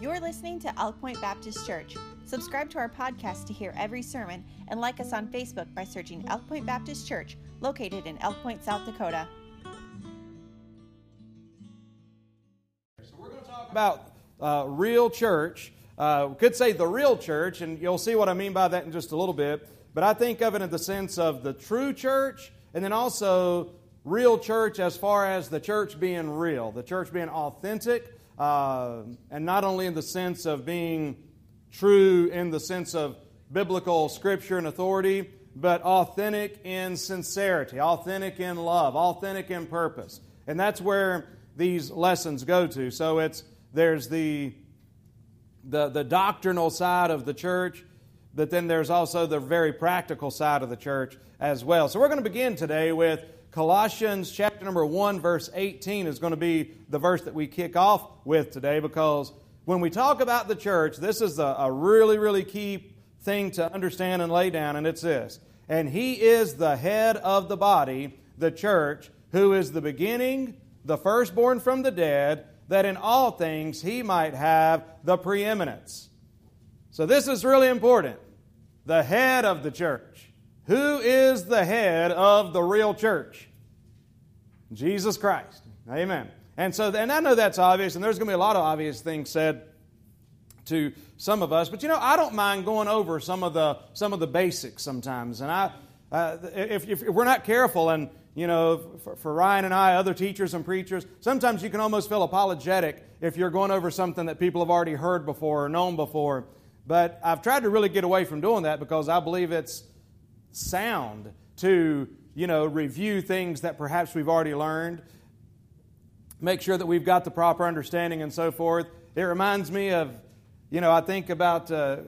You're listening to Elk Point Baptist Church. Subscribe to our podcast to hear every sermon and like us on Facebook by searching Elk Point Baptist Church, located in Elk Point, South Dakota. So we're going to talk about uh, real church. Uh, we could say the real church, and you'll see what I mean by that in just a little bit. But I think of it in the sense of the true church, and then also real church as far as the church being real, the church being authentic, uh, and not only in the sense of being true in the sense of biblical scripture and authority, but authentic in sincerity, authentic in love, authentic in purpose. And that's where these lessons go to. So it's there's the the, the doctrinal side of the church, but then there's also the very practical side of the church as well. So we're going to begin today with Colossians chapter number 1, verse 18 is going to be the verse that we kick off with today because when we talk about the church, this is a, a really, really key thing to understand and lay down, and it's this. And he is the head of the body, the church, who is the beginning, the firstborn from the dead, that in all things he might have the preeminence. So, this is really important. The head of the church. Who is the head of the real church? Jesus Christ. Amen. And so, and I know that's obvious, and there's going to be a lot of obvious things said to some of us, but you know, I don't mind going over some of the some of the basics sometimes. And I, uh, if, if we're not careful, and you know, for, for, Ryan and I, other teachers and preachers, sometimes you can almost feel apologetic if you're going over something that people have already heard before or known before. But I've tried to really get away from doing that because I believe it's sound to, you know, review things that perhaps we've already learned, make sure that we've got the proper understanding and so forth. It reminds me of, you know, I think about uh,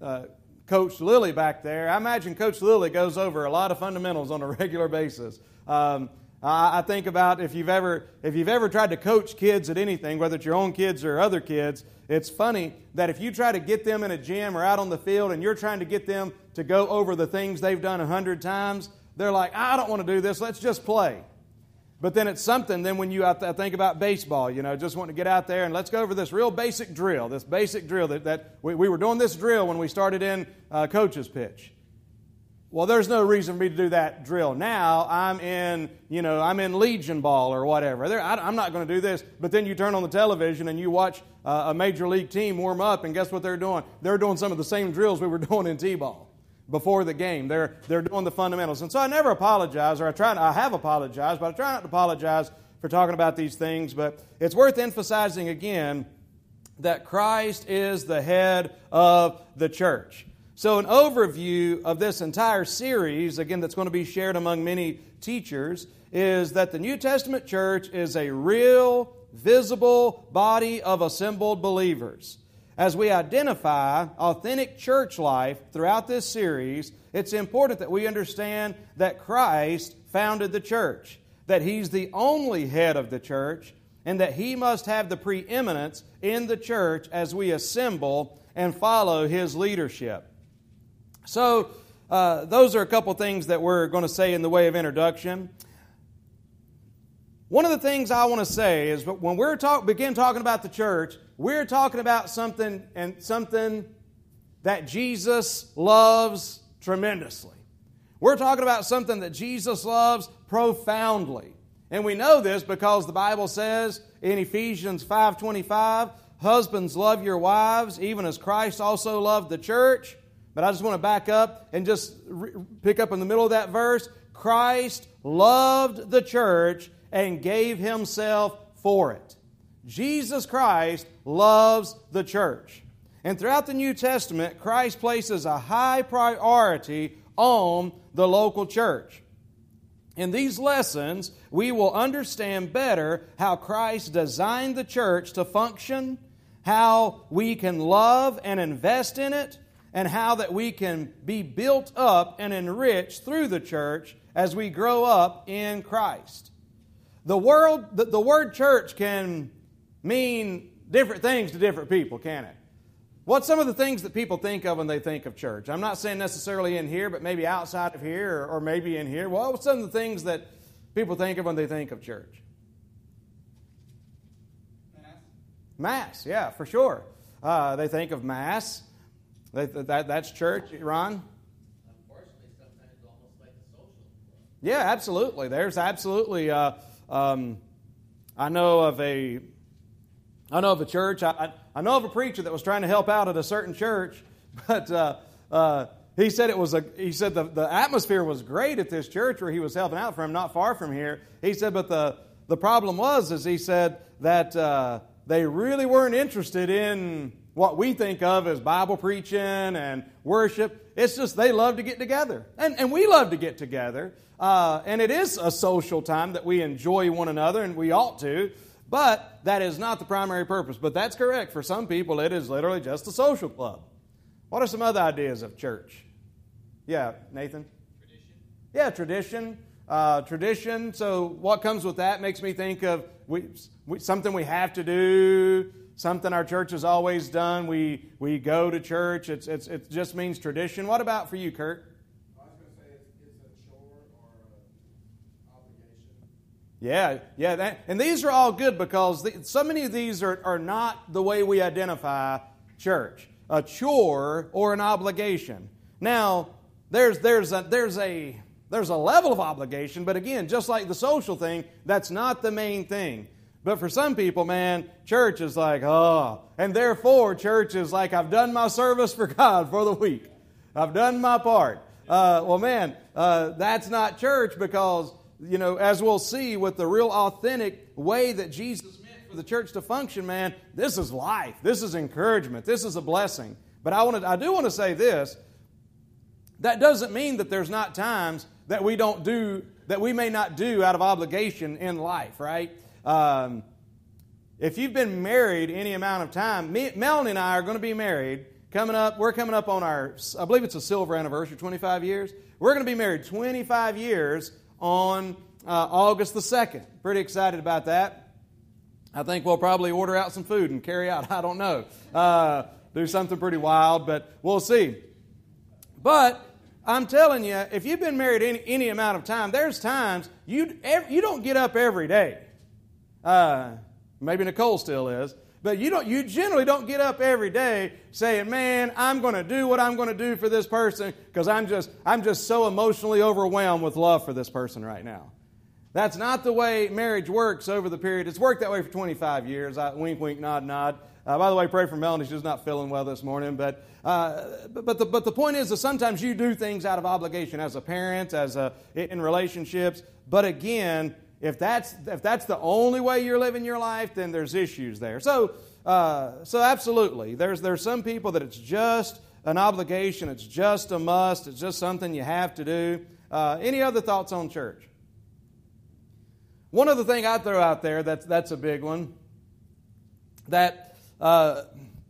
uh, Coach Lilly back there. I imagine Coach Lilly goes over a lot of fundamentals on a regular basis. Um, I think about if you've ever if you've ever tried to coach kids at anything, whether it's your own kids or other kids, it's funny that if you try to get them in a gym or out on the field and you're trying to get them to go over the things they've done a hundred times, they're like, I don't want to do this. Let's just play. But then it's something. Then when you think about baseball, you know, just want to get out there and let's go over this real basic drill. This basic drill that, that we, we were doing this drill when we started in uh, coach's pitch well, there's no reason for me to do that drill. Now I'm in, you know, I'm in Legion Ball or whatever. There, I, am not going to do this. But then you turn on the television and you watch uh, a major league team warm up, and guess what they're doing? They're doing some of the same drills we were doing in T-ball before the game. They're they're doing the fundamentals, and so I never apologize, or I try. I have apologized, but I try not to apologize for talking about these things. But it's worth emphasizing again that Christ is the head of the church. So, an overview of this entire series, again, that's going to be shared among many teachers, is that the New Testament church is a real, visible body of assembled believers. As we identify authentic church life throughout this series, it's important that we understand that Christ founded the church, that He's the only head of the church, and that He must have the preeminence in the church as we assemble and follow His leadership. So, uh, those are a couple things that we're going to say in the way of introduction. One of the things I want to say is when we talk, begin talking about the church, we're talking about something and something that Jesus loves tremendously. We're talking about something that Jesus loves profoundly. And we know this because the Bible says in Ephesians 5:25, husbands love your wives even as Christ also loved the church but I just want to back up and just re- pick up in the middle of that verse. Christ loved the church and gave himself for it. Jesus Christ loves the church. And throughout the New Testament, Christ places a high priority on the local church. In these lessons, we will understand better how Christ designed the church to function, how we can love and invest in it, and how that we can be built up and enriched through the church as we grow up in Christ. The, world, the, the word church can mean different things to different people, can it? What's some of the things that people think of when they think of church? I'm not saying necessarily in here, but maybe outside of here or, or maybe in here. Well, what's some of the things that people think of when they think of church? Mass. Mass, yeah, for sure. Uh, they think of Mass. They, that, that's church, Ron? Unfortunately, sometimes almost like a social. Yeah, absolutely. There's absolutely. Uh, um, I know of a. I know of a church. I, I, I know of a preacher that was trying to help out at a certain church, but uh, uh, he said it was a. He said the, the atmosphere was great at this church where he was helping out from, not far from here. He said, but the the problem was, is he said that uh, they really weren't interested in what we think of as Bible preaching and worship. It's just they love to get together. And, and we love to get together. Uh, and it is a social time that we enjoy one another, and we ought to. But that is not the primary purpose. But that's correct. For some people, it is literally just a social club. What are some other ideas of church? Yeah, Nathan? Tradition. Yeah, tradition. Uh, tradition. So, what comes with that makes me think of we, we, something we have to do, something our church has always done. We, we go to church. It's, it's, it just means tradition. What about for you, Kurt? I was going to say it's, it's a chore or an obligation. Yeah, yeah. That, and these are all good because the, so many of these are, are not the way we identify church a chore or an obligation. Now, there's, there's, a, there's, a, there's a level of obligation, but again, just like the social thing, that's not the main thing. But for some people, man, church is like, oh. And therefore, church is like, I've done my service for God for the week. I've done my part. Uh, well, man, uh, that's not church because, you know, as we'll see with the real authentic way that Jesus meant for the church to function, man, this is life. This is encouragement. This is a blessing. But I, wanted, I do want to say this that doesn't mean that there's not times that we don't do, that we may not do out of obligation in life, right? Um, if you've been married any amount of time, me, Melanie and I are going to be married coming up. We're coming up on our, I believe it's a silver anniversary, 25 years. We're going to be married 25 years on uh, August the 2nd. Pretty excited about that. I think we'll probably order out some food and carry out. I don't know. Uh, do something pretty wild, but we'll see. But I'm telling you, if you've been married any, any amount of time, there's times you, you don't get up every day. Uh, maybe Nicole still is. But you don't you generally don't get up every day saying, "Man, I'm going to do what I'm going to do for this person because I'm just I'm just so emotionally overwhelmed with love for this person right now." That's not the way marriage works over the period. It's worked that way for 25 years. I, wink, wink, nod, nod. Uh, by the way, pray for Melanie. She's just not feeling well this morning. But, uh, but, but, the, but the point is that sometimes you do things out of obligation as a parent, as a, in relationships. But again, if that's, if that's the only way you're living your life, then there's issues there. So, uh, so absolutely, there's, there's some people that it's just an obligation, it's just a must, it's just something you have to do. Uh, any other thoughts on church? One other thing I'd throw out there that's, that's a big one. That, uh,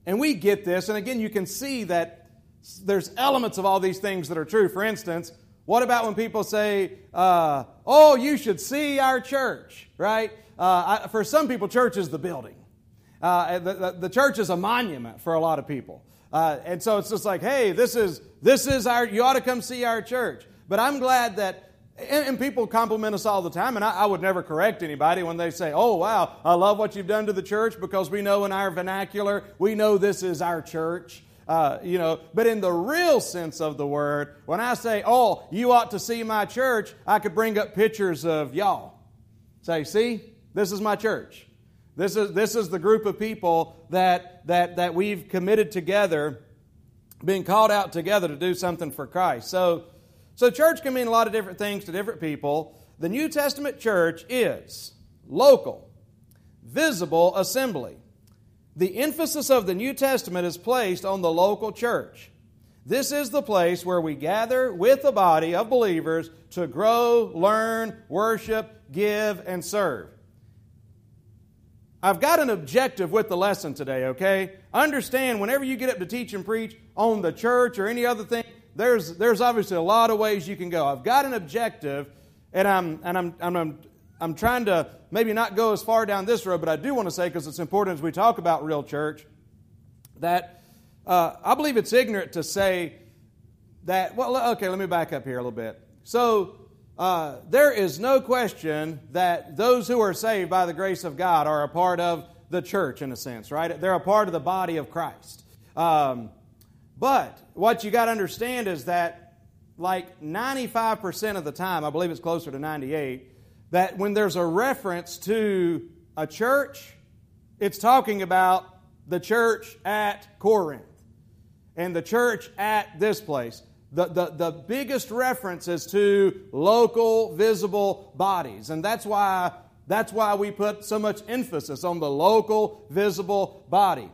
and we get this, and again, you can see that there's elements of all these things that are true. For instance, what about when people say, uh, oh, you should see our church, right? Uh, I, for some people, church is the building. Uh, the, the, the, church is a monument for a lot of people. Uh, and so it's just like, hey, this is, this is our, you ought to come see our church. But I'm glad that and, and, people compliment us all the time, and I, I, would never correct anybody when they say, Oh, wow, I love what you've done to the church because we know in our vernacular, we know this is our church. Uh, you know, but in the real sense of the word, when I say, Oh, you ought to see my church, I could bring up pictures of y'all. Say, See, this is my church. This is, this is the group of people that, that, that we've committed together, being called out together to do something for Christ. So, so, church can mean a lot of different things to different people. The New Testament church is local, visible assembly. The emphasis of the New Testament is placed on the local church. This is the place where we gather with a body of believers to grow, learn, worship, give, and serve. I've got an objective with the lesson today, okay? Understand whenever you get up to teach and preach on the church or any other thing, there's, there's obviously a lot of ways you can go. I've got an objective, and I'm, and I'm, I'm, I'm trying to maybe not go as far down this road, but I do want to say, because it's important as we talk about real church, that uh, I believe it's ignorant to say that, well, okay, let me back up here a little bit. So, uh, there is no question that those who are saved by the grace of God are a part of the church in a sense, right? They're a part of the body of Christ. Um, but what you got to understand is that, like 95% of the time, I believe it's closer to 98, that when there's a reference to a church, it's talking about the church at Corinth and the church at this place. The, the, the biggest reference is to local, visible bodies. And that's why, that's why we put so much emphasis on the local, visible body.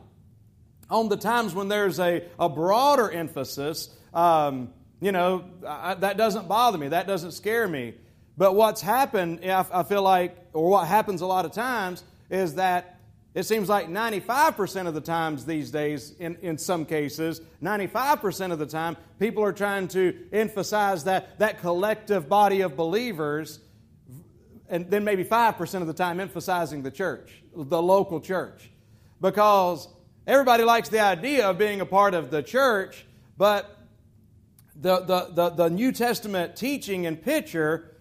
On the times when there's a, a broader emphasis, um, you know, I, that doesn't bother me. That doesn't scare me. But what's happened, I, feel like, or what happens a lot of times, is that it seems like 95% of the times these days, in, in some cases, 95% of the time, people are trying to emphasize that, that collective body of believers, and then maybe 5% of the time emphasizing the church, the local church. Because everybody likes the idea of being a part of the church, but the, the, the, the New Testament teaching and picture,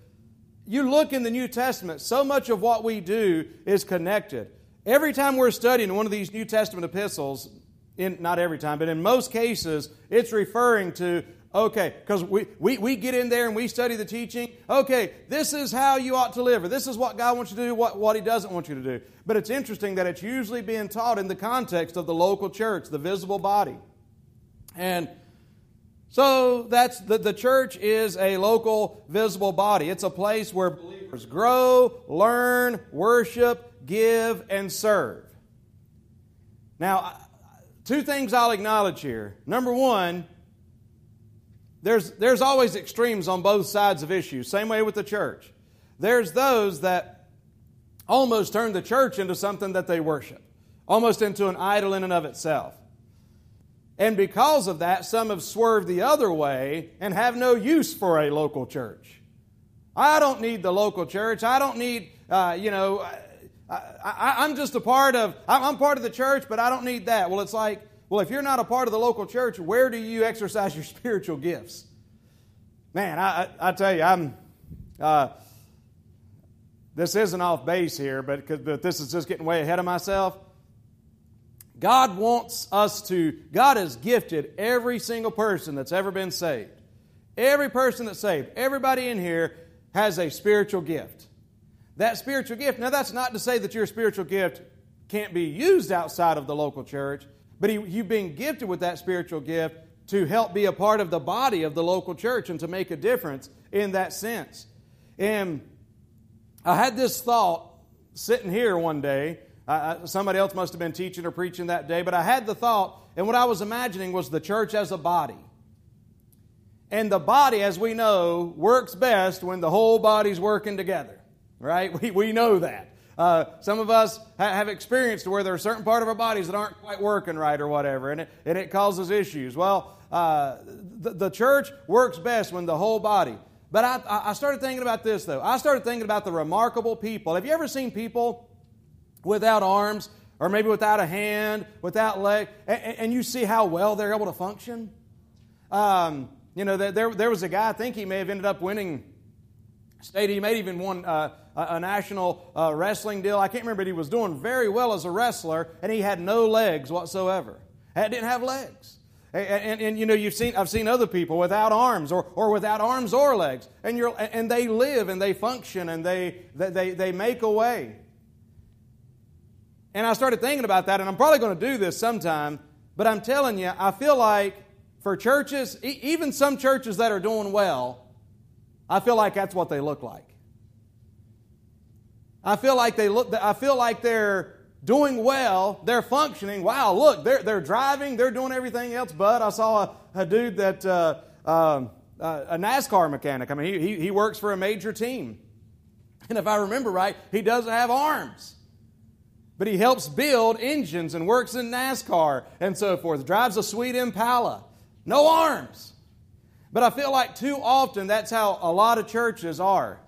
you look in the New Testament, so much of what we do is connected. Every time we're studying one of these New Testament epistles, in, not every time, but in most cases, it's referring to, okay, because we, we, we get in there and we study the teaching. Okay, this is how you ought to live, or this is what God wants you to do, what, what He doesn't want you to do. But it's interesting that it's usually being taught in the context of the local church, the visible body. And so that's the, the church is a local visible body. It's a place where believers grow, learn, worship, give, and serve. Now, two things I'll acknowledge here. Number one, there's, there's always extremes on both sides of issues. Same way with the church. There's those that almost turn the church into something that they worship, almost into an idol in and of itself. And because of that, some have swerved the other way and have no use for a local church. I don't need the local church. I don't need, uh, you know, I, am just a part of, I'm part of the church, but I don't need that. Well, it's like, well, if you're not a part of the local church, where do you exercise your spiritual gifts? Man, I, I, I tell you, I'm, uh, this isn't off base here, but, but this is just getting way ahead of myself. God wants us to, God has gifted every single person that's ever been saved. Every person that's saved, everybody in here has a spiritual gift that spiritual gift. Now, that's not to say that your spiritual gift can't be used outside of the local church, but you've been gifted with that spiritual gift to help be a part of the body of the local church and to make a difference in that sense. And I had this thought sitting here one day. Somebody else must have been teaching or preaching that day, but I had the thought, and what I was imagining was the church as a body. And the body, as we know, works best when the whole body's working together right? We, we know that. Uh, some of us ha- have experienced where there are certain part of our bodies that aren't quite working right or whatever, and it, and it causes issues. Well, uh, the, the church works best when the whole body. But I, I started thinking about this, though. I started thinking about the remarkable people. Have you ever seen people without arms, or maybe without a hand, without leg, and, and you see how well they're able to function? Um, you know, there, there was a guy, I think he may have ended up winning state. He may have even won uh, a, national uh, wrestling deal. I can't remember, but he was doing very well as a wrestler, and he had no legs whatsoever. He didn't have legs. And, and, and, you know, you've seen, I've seen other people without arms or, or without arms or legs. And, you're, and they live and they function and they, they, they make a way. And I started thinking about that, and I'm probably going to do this sometime, but I'm telling you, I feel like for churches, even some churches that are doing well, I feel like that's what they look like. I feel like they look I feel like they're doing well, they're functioning. Wow, look, they're, they're driving, they're doing everything else. But I saw a, a dude that, uh, uh, a NASCAR mechanic. I mean, he, he works for a major team. And if I remember right, he doesn't have arms. But he helps build engines and works in NASCAR and so forth. Drives a sweet Impala. No arms. But I feel like too often that's how a lot of churches are.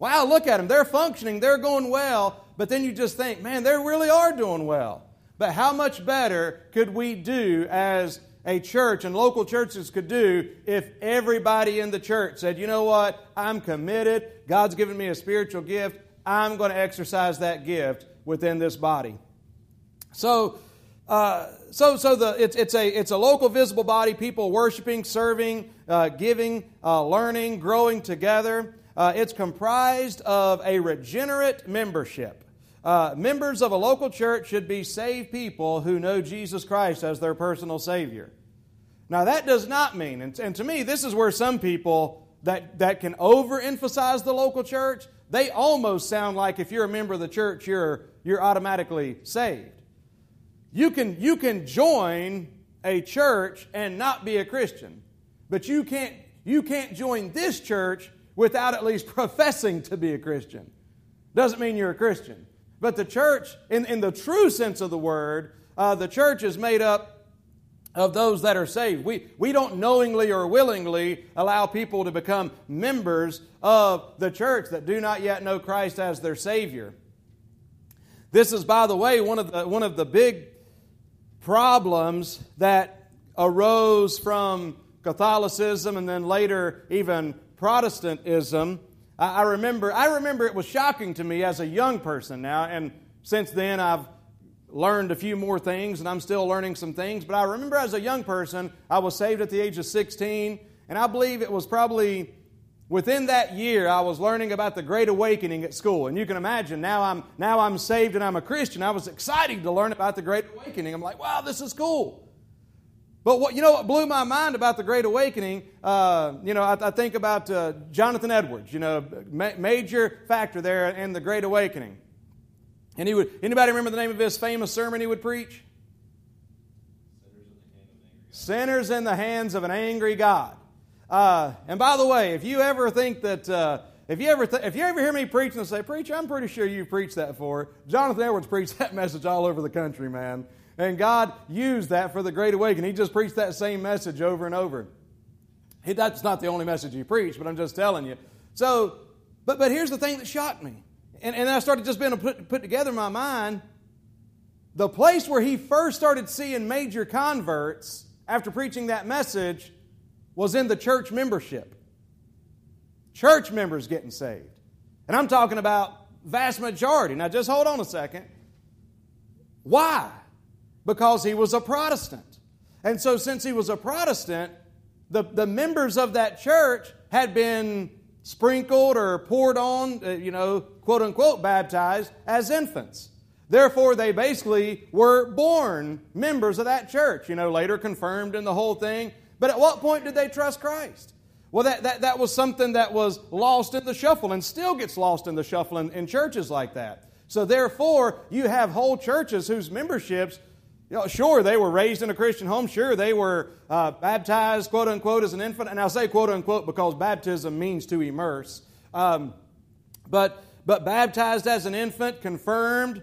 Wow, look at them. They're functioning, they're going well, but then you just think, man, they really are doing well. But how much better could we do as a church and local churches could do if everybody in the church said, you know what, I'm committed, God's given me a spiritual gift, I'm going to exercise that gift within this body. So, uh, so, so the, it's, it's, a, it's a local visible body, people worshiping, serving, uh, giving, uh, learning, growing together. Uh, it's comprised of a regenerate membership. Uh, members of a local church should be saved people who know Jesus Christ as their personal Savior. Now, that does not mean, and, and to me, this is where some people that, that can overemphasize the local church, they almost sound like if you're a member of the church, you're, you're automatically saved. You can, you can join a church and not be a Christian, but you can't, you can't join this church without at least professing to be a Christian. Doesn't mean you're a Christian. But the church, in, in the true sense of the word, uh, the church is made up of those that are saved. We, we don't knowingly or willingly allow people to become members of the church that do not yet know Christ as their Savior. This is, by the way, one of the, one of the big problems that arose from Catholicism and then later even Protestantism. I, I remember, I remember it was shocking to me as a young person now, and since then I've learned a few more things and I'm still learning some things. But I remember as a young person, I was saved at the age of 16, and I believe it was probably within that year I was learning about the Great Awakening at school. And you can imagine now I'm now I'm saved and I'm a Christian. I was excited to learn about the Great Awakening. I'm like, wow, this is cool. But what you know what blew my mind about the Great Awakening? Uh, you know, I, I think about uh, Jonathan Edwards. You know, ma- major factor there in the Great Awakening. And he would, anybody remember the name of his famous sermon he would preach? Sinners in the hands of an angry God. Uh, and by the way, if you ever think that, uh, if you ever th- if you ever hear me preach and say, "Preacher," I'm pretty sure you preached that for. Jonathan Edwards preached that message all over the country, man. And God used that for the Great Awakening. He just preached that same message over and over. He, that's not the only message he preached, but I'm just telling you. So, but but here's the thing that shocked me and, and I started just being able to put, put together in my mind the place where he first started seeing major converts after preaching that message was in the church membership. Church members getting saved. And I'm talking about vast majority. Now just hold on a second. Why? Because he was a Protestant. And so since he was a Protestant, the, the members of that church had been sprinkled or poured on, uh, you know, quote unquote, baptized as infants. Therefore, they basically were born members of that church, you know, later confirmed in the whole thing. But at what point did they trust Christ? Well, that, that, that was something that was lost in the shuffle and still gets lost in the shuffle in, in churches like that. So, therefore, you have whole churches whose memberships you know, sure, they were raised in a Christian home. Sure, they were uh, baptized, quote unquote, as an infant. And I'll say quote unquote because baptism means to immerse. Um, but, but baptized as an infant, confirmed.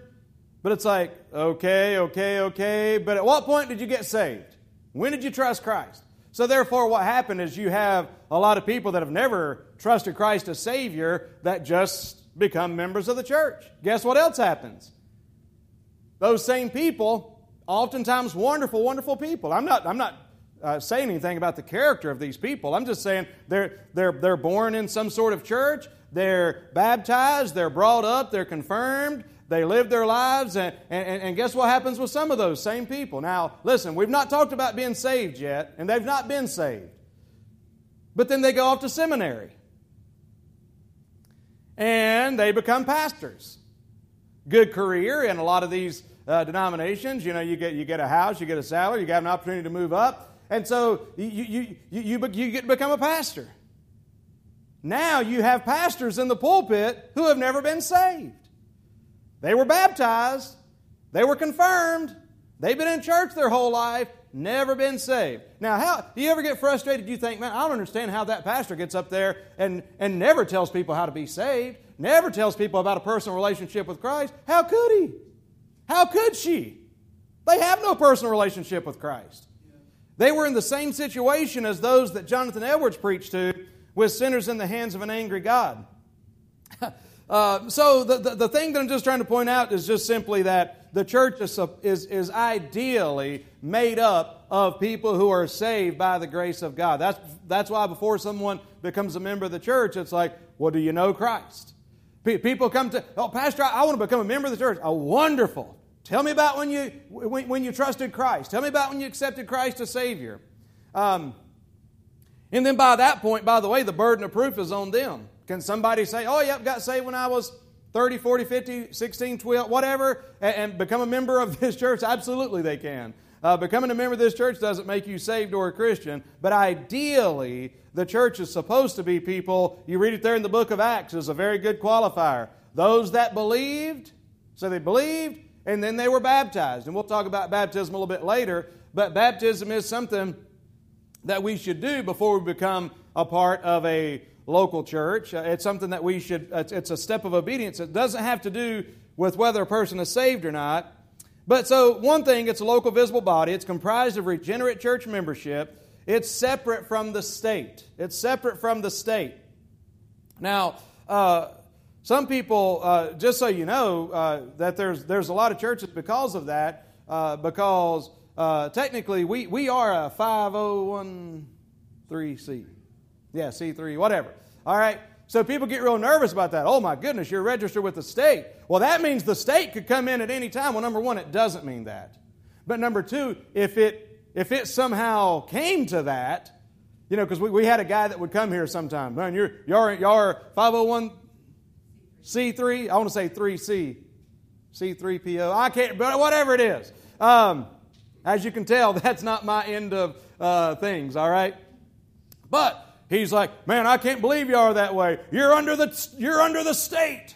But it's like, okay, okay, okay. But at what point did you get saved? When did you trust Christ? So, therefore, what happened is you have a lot of people that have never trusted Christ as Savior that just become members of the church. Guess what else happens? Those same people oftentimes wonderful, wonderful people. I'm not, I'm not uh, saying anything about the character of these people. I'm just saying they're, they're, they're born in some sort of church, they're baptized, they're brought up, they're confirmed, they live their lives, and, and, and guess what happens with some of those same people? Now, listen, we've not talked about being saved yet, and they've not been saved. But then they go off to seminary. And they become pastors. Good career in a lot of these uh, denominations. You know, you get, you get a house, you get a salary, you get an opportunity to move up. And so you, you, you, you, you get to become a pastor. Now you have pastors in the pulpit who have never been saved. They were baptized, they were confirmed, they've been in church their whole life, never been saved. Now, how do you ever get frustrated? You think, man, I don't understand how that pastor gets up there and, and never tells people how to be saved, never tells people about a personal relationship with Christ. How could he? How could she? They have no personal relationship with Christ. They were in the same situation as those that Jonathan Edwards preached to with sinners in the hands of an angry God. uh, so, the, the, the, thing that I'm just trying to point out is just simply that the church is, is, is ideally made up of people who are saved by the grace of God. That's, that's why before someone becomes a member of the church, it's like, well, do you know Christ? People come to, oh, Pastor, I want to become a member of the church. Oh, wonderful. Tell me about when you, when, when you trusted Christ. Tell me about when you accepted Christ as Savior. Um, and then by that point, by the way, the burden of proof is on them. Can somebody say, oh, yep, got saved when I was 30, 40, 50, 16, 12, whatever, and, and become a member of this church? Absolutely, they can. Uh, becoming a member of this church doesn't make you saved or a Christian, but ideally, the church is supposed to be people, you read it there in the book of Acts, is a very good qualifier. Those that believed, so they believed, and then they were baptized. And we'll talk about baptism a little bit later, but baptism is something that we should do before we become a part of a local church. Uh, it's something that we should, it's a step of obedience. It doesn't have to do with whether a person is saved or not. But so, one thing, it's a local visible body. It's comprised of regenerate church membership. It's separate from the state. It's separate from the state. Now, uh, some people, uh, just so you know, uh, that there's, there's a lot of churches because of that, uh, because uh, technically we, we are a 5013C. Yeah, C3, whatever. All right? So people get real nervous about that. Oh my goodness, you're registered with the state. Well, that means the state could come in at any time. Well, number one, it doesn't mean that. But number two, if it if it somehow came to that, you know, because we, we had a guy that would come here sometime. Man, you're y'all are 501 C3. I want to say 3C. C3PO. I can't, but whatever it is. Um, as you can tell, that's not my end of uh, things, all right? But he's like, man, I can't believe you are that way. You're under the, you're under the state.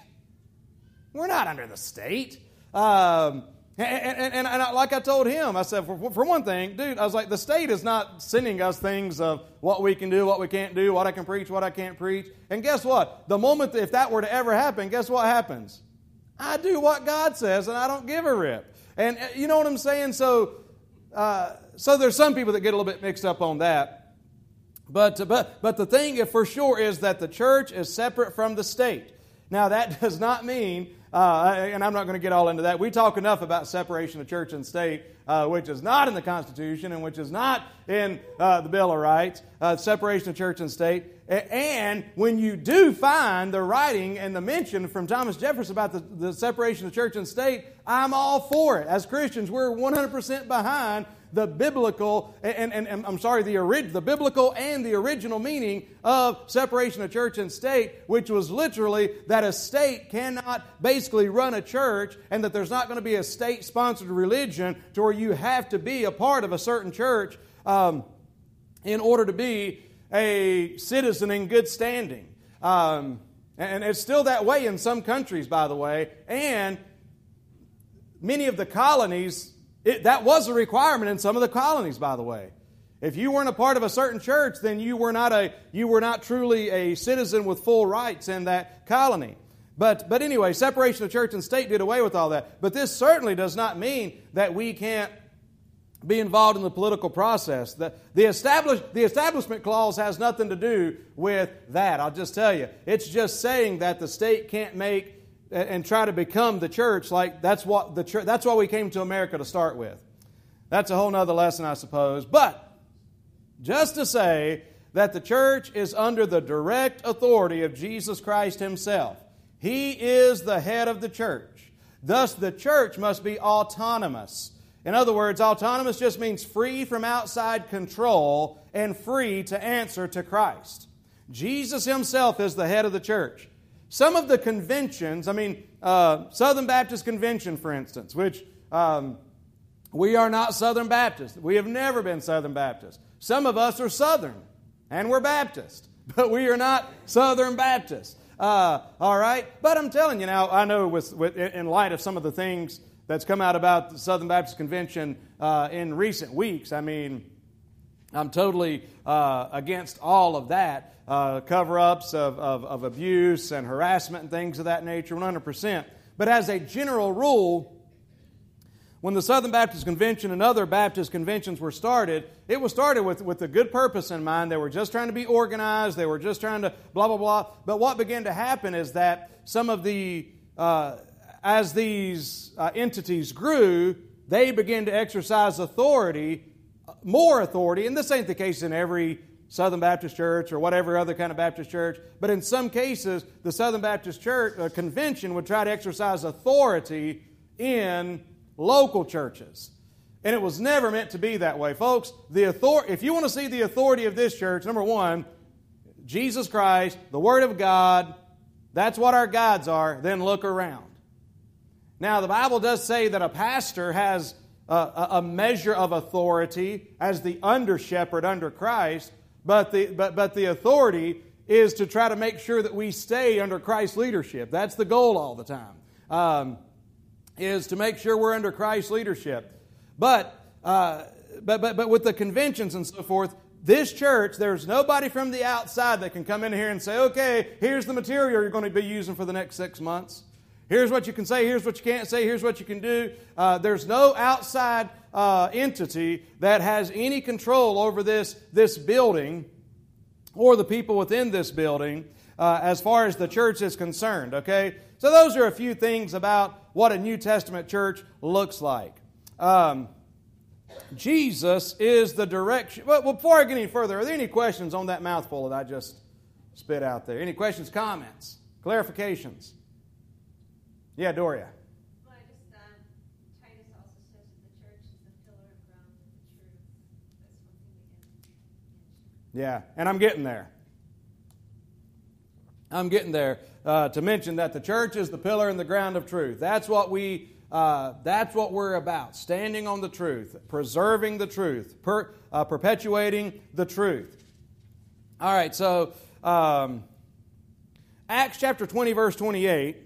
We're not under the state. Um, and, and, and, and I, like I told him, I said, for, for one thing, dude, I was like, the state is not sending us things of what we can do, what we can't do, what I can preach, what I can't preach. And guess what? The moment if that were to ever happen, guess what happens? I do what God says and I don't give a rip. And uh, you know what I'm saying? So, uh, so there's some people that get a little bit mixed up on that. But, but, but the thing for sure is that the church is separate from the state. Now, that does not mean uh, and I'm not going to get all into that. We talk enough about separation of church and state, uh, which is not in the Constitution and which is not in uh, the Bill of Rights, uh, separation of church and state. And when you do find the writing and the mention from Thomas Jefferson about the, the separation of church and state, I'm all for it. As Christians, we're 100% behind the biblical, and, and, and I'm sorry, the, orig, the biblical and the original meaning of separation of church and state, which was literally that a state cannot basically run a church and that there's not going to be a state sponsored religion to where you have to be a part of a certain church um, in order to be a citizen in good standing. Um, and it's still that way in some countries, by the way. And many of the colonies it, that was a requirement in some of the colonies, by the way. If you weren't a part of a certain church, then you were not, a, you were not truly a citizen with full rights in that colony. But, but anyway, separation of church and state did away with all that. But this certainly does not mean that we can't be involved in the political process. The, the, establish, the establishment clause has nothing to do with that. I'll just tell you. It's just saying that the state can't make and try to become the church like that's what the church that's why we came to america to start with. That's a whole nother lesson i suppose. But just to say that the church is under the direct authority of jesus christ himself. He is the head of the church. Thus the church must be autonomous. In other words autonomous just means free from outside control and free to answer to christ. Jesus himself is the head of the church some of the conventions, I mean, uh, Southern Baptist Convention, for instance, which um, we are not Southern Baptist. We have never been Southern Baptist. Some of us are Southern, and we're Baptist, but we are not Southern Baptist. Uh, all right? But I'm telling you now, I know with, with, in light of some of the things that's come out about the Southern Baptist Convention uh, in recent weeks, I mean, I'm totally uh, against all of that uh, cover ups of, of, of abuse and harassment and things of that nature, 100%. But as a general rule, when the Southern Baptist Convention and other Baptist conventions were started, it was started with, with a good purpose in mind. They were just trying to be organized, they were just trying to blah, blah, blah. But what began to happen is that some of the, uh, as these uh, entities grew, they began to exercise authority, more authority, and this ain't the case in every Southern Baptist Church or whatever other kind of Baptist church. But in some cases, the Southern Baptist Church uh, Convention would try to exercise authority in local churches. And it was never meant to be that way. Folks, the author- if you want to see the authority of this church, number one, Jesus Christ, the Word of God, that's what our guides are, then look around. Now, the Bible does say that a pastor has a, a measure of authority as the under shepherd under Christ, but the, but, but the authority is to try to make sure that we stay under Christ's leadership. That's the goal all the time, um, is to make sure we're under Christ's leadership. But, uh, but, but, but with the conventions and so forth, this church, there's nobody from the outside that can come in here and say, okay, here's the material you're going to be using for the next six months. Here's what you can say, here's what you can't say, here's what you can do. Uh, there's no outside uh, entity that has any control over this, this building or the people within this building uh, as far as the church is concerned, okay? So, those are a few things about what a New Testament church looks like. Um, Jesus is the direction. Well, before I get any further, are there any questions on that mouthful that I just spit out there? Any questions, comments, clarifications? Yeah, Doria. Well, I just, um, Titus also says that the church is the pillar and ground of the truth. That's one thing we didn't mention. Yeah, and I'm getting there. I'm getting there uh, to mention that the church is the pillar and the ground of truth. That's what we. Uh, that's what we're about standing on the truth, preserving the truth, per, uh, perpetuating the truth. All right, so um, Acts chapter 20, verse 28,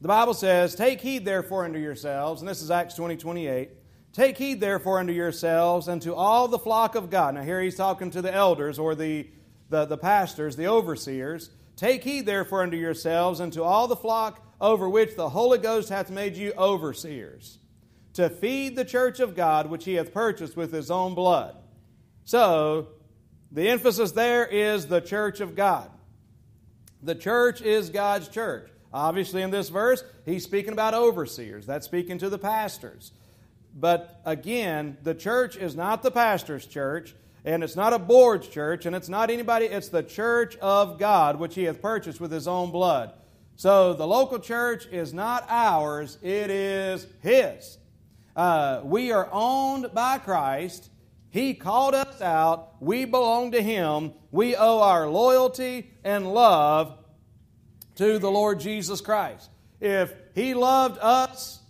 the Bible says, Take heed therefore unto yourselves, and this is Acts 20, 28. Take heed therefore unto yourselves and to all the flock of God. Now, here he's talking to the elders or the, the, the pastors, the overseers. Take heed therefore unto yourselves and to all the flock over which the Holy Ghost hath made you overseers, to feed the church of God which he hath purchased with his own blood. So, the emphasis there is the church of God. The church is God's church. Obviously, in this verse, he's speaking about overseers. That's speaking to the pastors. But again, the church is not the pastor's church, and it's not a board's church, and it's not anybody, it's the church of God, which he hath purchased with his own blood. So the local church is not ours, it is his. Uh, we are owned by Christ. He called us out. We belong to Him. We owe our loyalty and love to the Lord Jesus Christ. If He loved us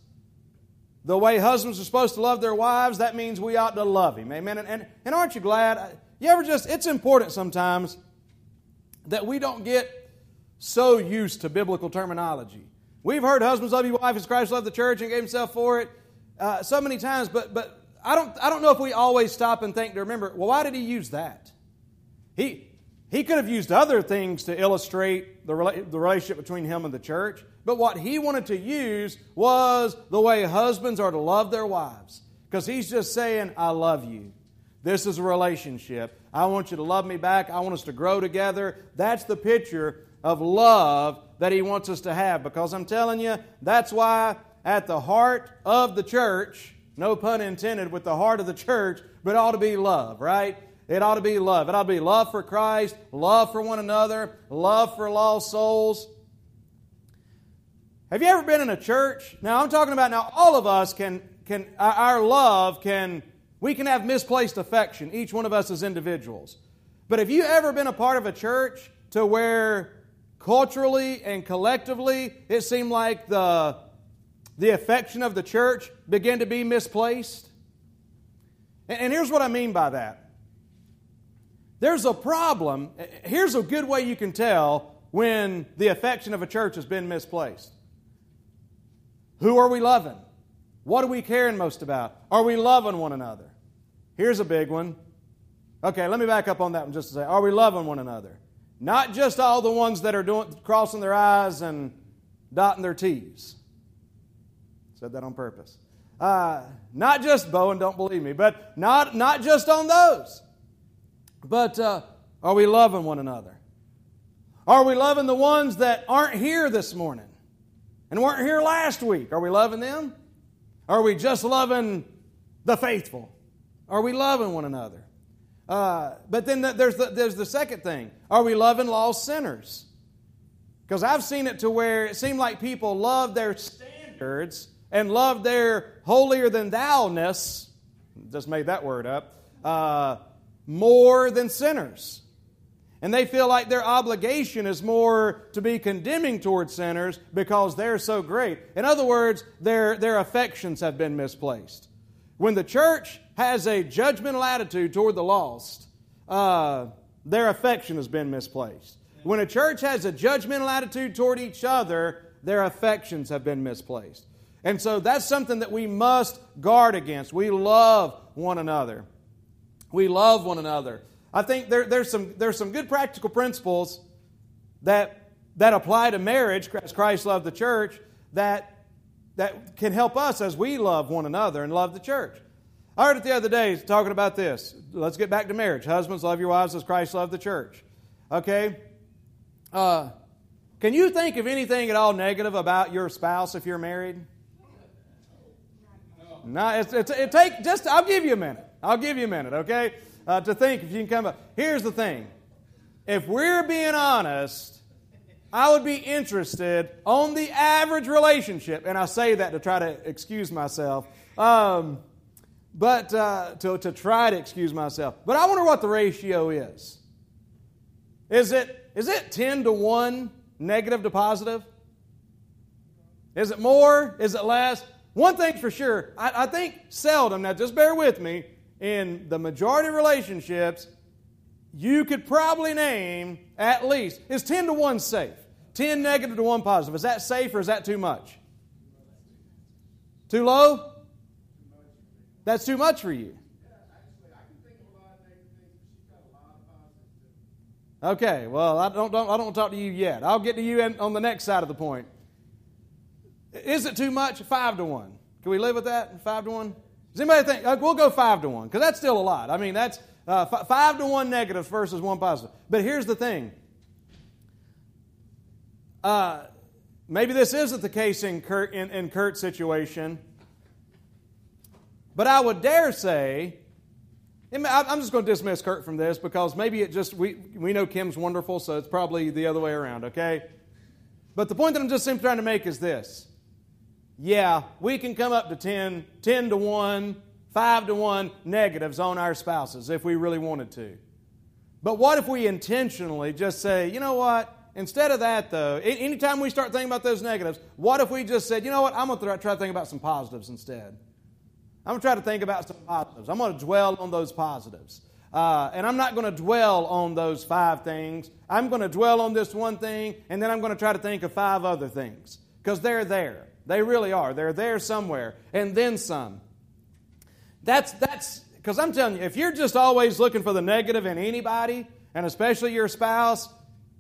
the way husbands are supposed to love their wives, that means we ought to love Him. Amen. And, and, and aren't you glad? You ever just, it's important sometimes that we don't get so used to biblical terminology. We've heard husbands love your wife as Christ loved the church and gave himself for it uh, so many times, but, but I, don't, I don't know if we always stop and think to remember, well, why did he use that? He, he could have used other things to illustrate the, rela- the relationship between him and the church, but what he wanted to use was the way husbands are to love their wives. Because he's just saying, I love you. This is a relationship. I want you to love me back. I want us to grow together. That's the picture of love that he wants us to have. Because I'm telling you, that's why at the heart of the church, no pun intended with the heart of the church, but ought to be love, right? It ought to be love. It ought to be love for Christ, love for one another, love for lost souls. Have you ever been in a church? Now, I'm talking about now, all of us can, can our love can, we can have misplaced affection, each one of us as individuals. But have you ever been a part of a church to where culturally and collectively it seemed like the, the affection of the church began to be misplaced? And, and here's what I mean by that. There's a problem. Here's a good way you can tell when the affection of a church has been misplaced. Who are we loving? What are we caring most about? Are we loving one another? Here's a big one. Okay, let me back up on that one just to say, are we loving one another? Not just all the ones that are doing crossing their eyes and dotting their T's. Said that on purpose. Uh, not just Bowen, don't believe me, but not, not just on those. But uh, are we loving one another? Are we loving the ones that aren't here this morning and weren't here last week? Are we loving them? Are we just loving the faithful? Are we loving one another? Uh, but then there's the, there's the second thing. Are we loving lost sinners? Because I've seen it to where it seemed like people love their standards and love their holier than thou-ness, just made that word up, uh, more than sinners. And they feel like their obligation is more to be condemning towards sinners because they're so great. In other words, their, their affections have been misplaced. When the church has a judgmental attitude toward the lost, uh, their affection has been misplaced. When a church has a judgmental attitude toward each other, their affections have been misplaced. And so that's something that we must guard against. We love one another. We love one another. I think there, there's, some, there's some good practical principles that, that apply to marriage as Christ loved the church that, that can help us as we love one another and love the church. I heard it the other day talking about this. Let's get back to marriage. Husbands, love your wives as Christ loved the church. Okay? Uh, can you think of anything at all negative about your spouse if you're married? No, it's, it's, it take just. I'll give you a minute. I'll give you a minute, okay, uh, to think if you can come up. Here's the thing: if we're being honest, I would be interested on the average relationship, and I say that to try to excuse myself, um, but uh, to to try to excuse myself. But I wonder what the ratio is. Is it is it ten to one negative to positive? Is it more? Is it less? One thing's for sure, I, I think seldom, now just bear with me, in the majority of relationships, you could probably name at least, is 10 to 1 safe? 10 negative to 1 positive. Is that safe or is that too much? Too low? That's too much for you. Okay, well, I don't, don't, I don't talk to you yet. I'll get to you on the next side of the point. Is it too much? Five to one. Can we live with that? Five to one? Does anybody think? Uh, we'll go five to one because that's still a lot. I mean, that's uh, f- five to one negatives versus one positive. But here's the thing. Uh, maybe this isn't the case in, Kurt, in, in Kurt's situation, but I would dare say I'm just going to dismiss Kurt from this because maybe it just, we, we know Kim's wonderful, so it's probably the other way around, okay? But the point that I'm just simply trying to make is this yeah, we can come up to 10, 10 to 1, 5 to 1 negatives on our spouses if we really wanted to. But what if we intentionally just say, you know what? Instead of that, though, anytime we start thinking about those negatives, what if we just said, you know what? I'm going to try to think about some positives instead. I'm going to try to think about some positives. I'm going to dwell on those positives. Uh, and I'm not going to dwell on those five things. I'm going to dwell on this one thing, and then I'm going to try to think of five other things because they're there. They really are. They're there somewhere, and then some. That's that's because I'm telling you, if you're just always looking for the negative in anybody, and especially your spouse,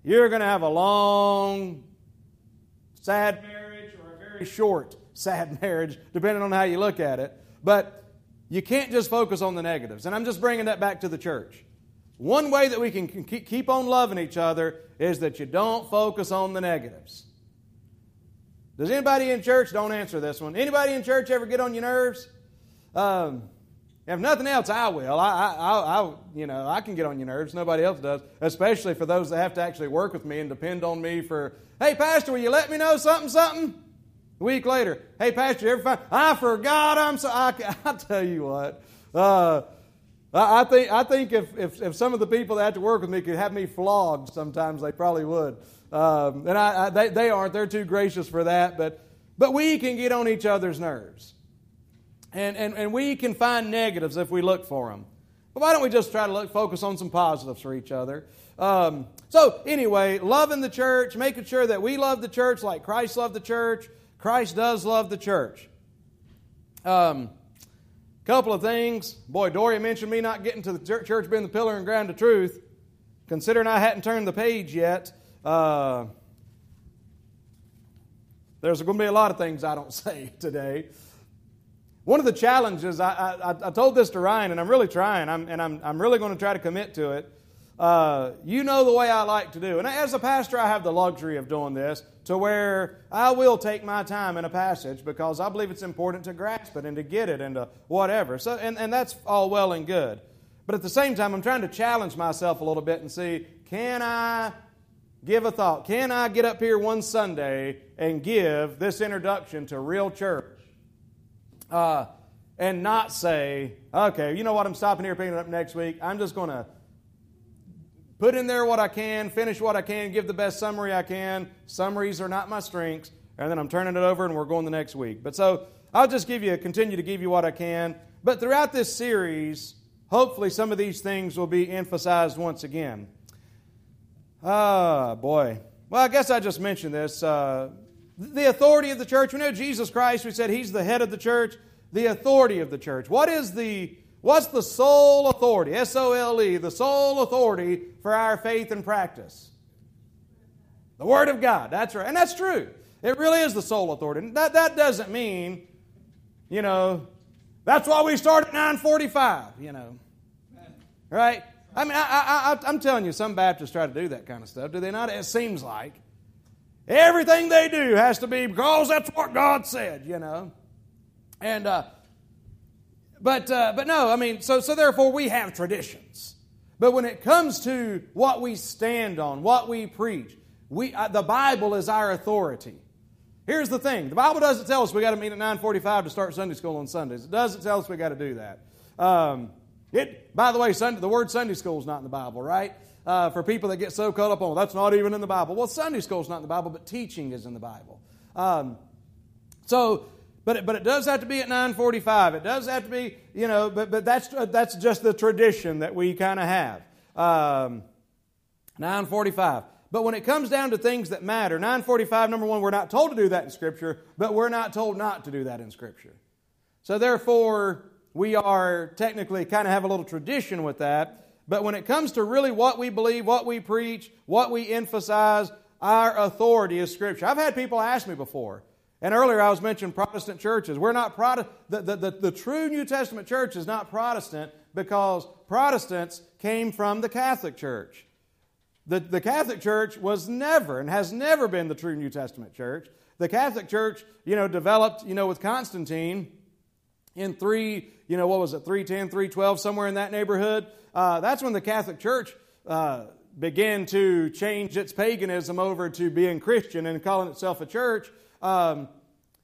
you're going to have a long, sad marriage or a very short, sad marriage, depending on how you look at it. But you can't just focus on the negatives. And I'm just bringing that back to the church. One way that we can keep on loving each other is that you don't focus on the negatives. Does anybody in church, don't answer this one, anybody in church ever get on your nerves? Um, if nothing else, I will. I, I, I, you know, I can get on your nerves. Nobody else does, especially for those that have to actually work with me and depend on me for, hey, Pastor, will you let me know something, something? A week later, hey, Pastor, you ever find, I forgot, I'm so, I, I tell you what, uh, I, think, I think if, if, if some of the people that have to work with me could have me flogged sometimes, they probably would. Um, and I, I, they, they aren't, they're too gracious for that, but, but we can get on each other's nerves. And, and, and we can find negatives if we look for them. But why don't we just try to look, focus on some positives for each other? Um, so, anyway, loving the church, making sure that we love the church like Christ loved the church. Christ does love the church. Um, couple of things. Boy, Dory mentioned me not getting to the church being the pillar and ground of truth. Considering I hadn't turned the page yet, uh, there's going to be a lot of things I don't say today. One of the challenges, I, I, I told this to Ryan, and I'm really trying, I'm, and I'm, I'm really going to try to commit to it. Uh, you know the way I like to do. And as a pastor, I have the luxury of doing this to where I will take my time in a passage because I believe it's important to grasp it and to get it and to whatever. So, and, and that's all well and good. But at the same time, I'm trying to challenge myself a little bit and see can I give a thought. Can I get up here one Sunday and give this introduction to real church uh, and not say, okay, you know what, I'm stopping here, picking it up next week. I'm just going to put in there what I can, finish what I can, give the best summary I can. Summaries are not my strengths, and then I'm turning it over and we're going the next week. But so I'll just give you, continue to give you what I can. But throughout this series, hopefully some of these things will be emphasized once again. Ah, boy. Well, I guess I just mentioned this. Uh, the authority of the church. We know Jesus Christ, we said he's the head of the church, the authority of the church. What is the what's the sole authority? S O L E, the sole authority for our faith and practice. The Word of God. That's right. And that's true. It really is the sole authority. That, that doesn't mean, you know, that's why we start at 945, you know. Right? I mean, I, am telling you, some Baptists try to do that kind of stuff, do they not? It seems like. Everything they do has to be because that's what God said, you know. And, uh, but, uh, but no, I mean, so, so therefore we have traditions. But when it comes to what we stand on, what we preach, we, uh, the Bible is our authority. Here's the thing: the Bible doesn't tell us we got to meet at 9:45 to start Sunday school on Sundays. It doesn't tell us we got to do that. Um, it, by the way, Sunday, the word Sunday school is not in the Bible, right? Uh, for people that get so caught up on that's not even in the Bible. Well, Sunday school is not in the Bible, but teaching is in the Bible. Um, so, but it, but it does have to be at 9:45. It does have to be, you know, but but that's that's just the tradition that we kind of have. Um, 9:45. But when it comes down to things that matter, 945, number one, we're not told to do that in Scripture, but we're not told not to do that in Scripture. So therefore, we are technically kind of have a little tradition with that. But when it comes to really what we believe, what we preach, what we emphasize, our authority is Scripture. I've had people ask me before, and earlier I was mentioning Protestant churches. We're not Protestant. The, the, the, the true New Testament church is not Protestant because Protestants came from the Catholic Church. The, the Catholic Church was never and has never been the true New Testament church. The Catholic Church, you know, developed, you know, with Constantine in 3, you know, what was it, 310, 312, somewhere in that neighborhood. Uh, that's when the Catholic Church uh, began to change its paganism over to being Christian and calling itself a church. Um,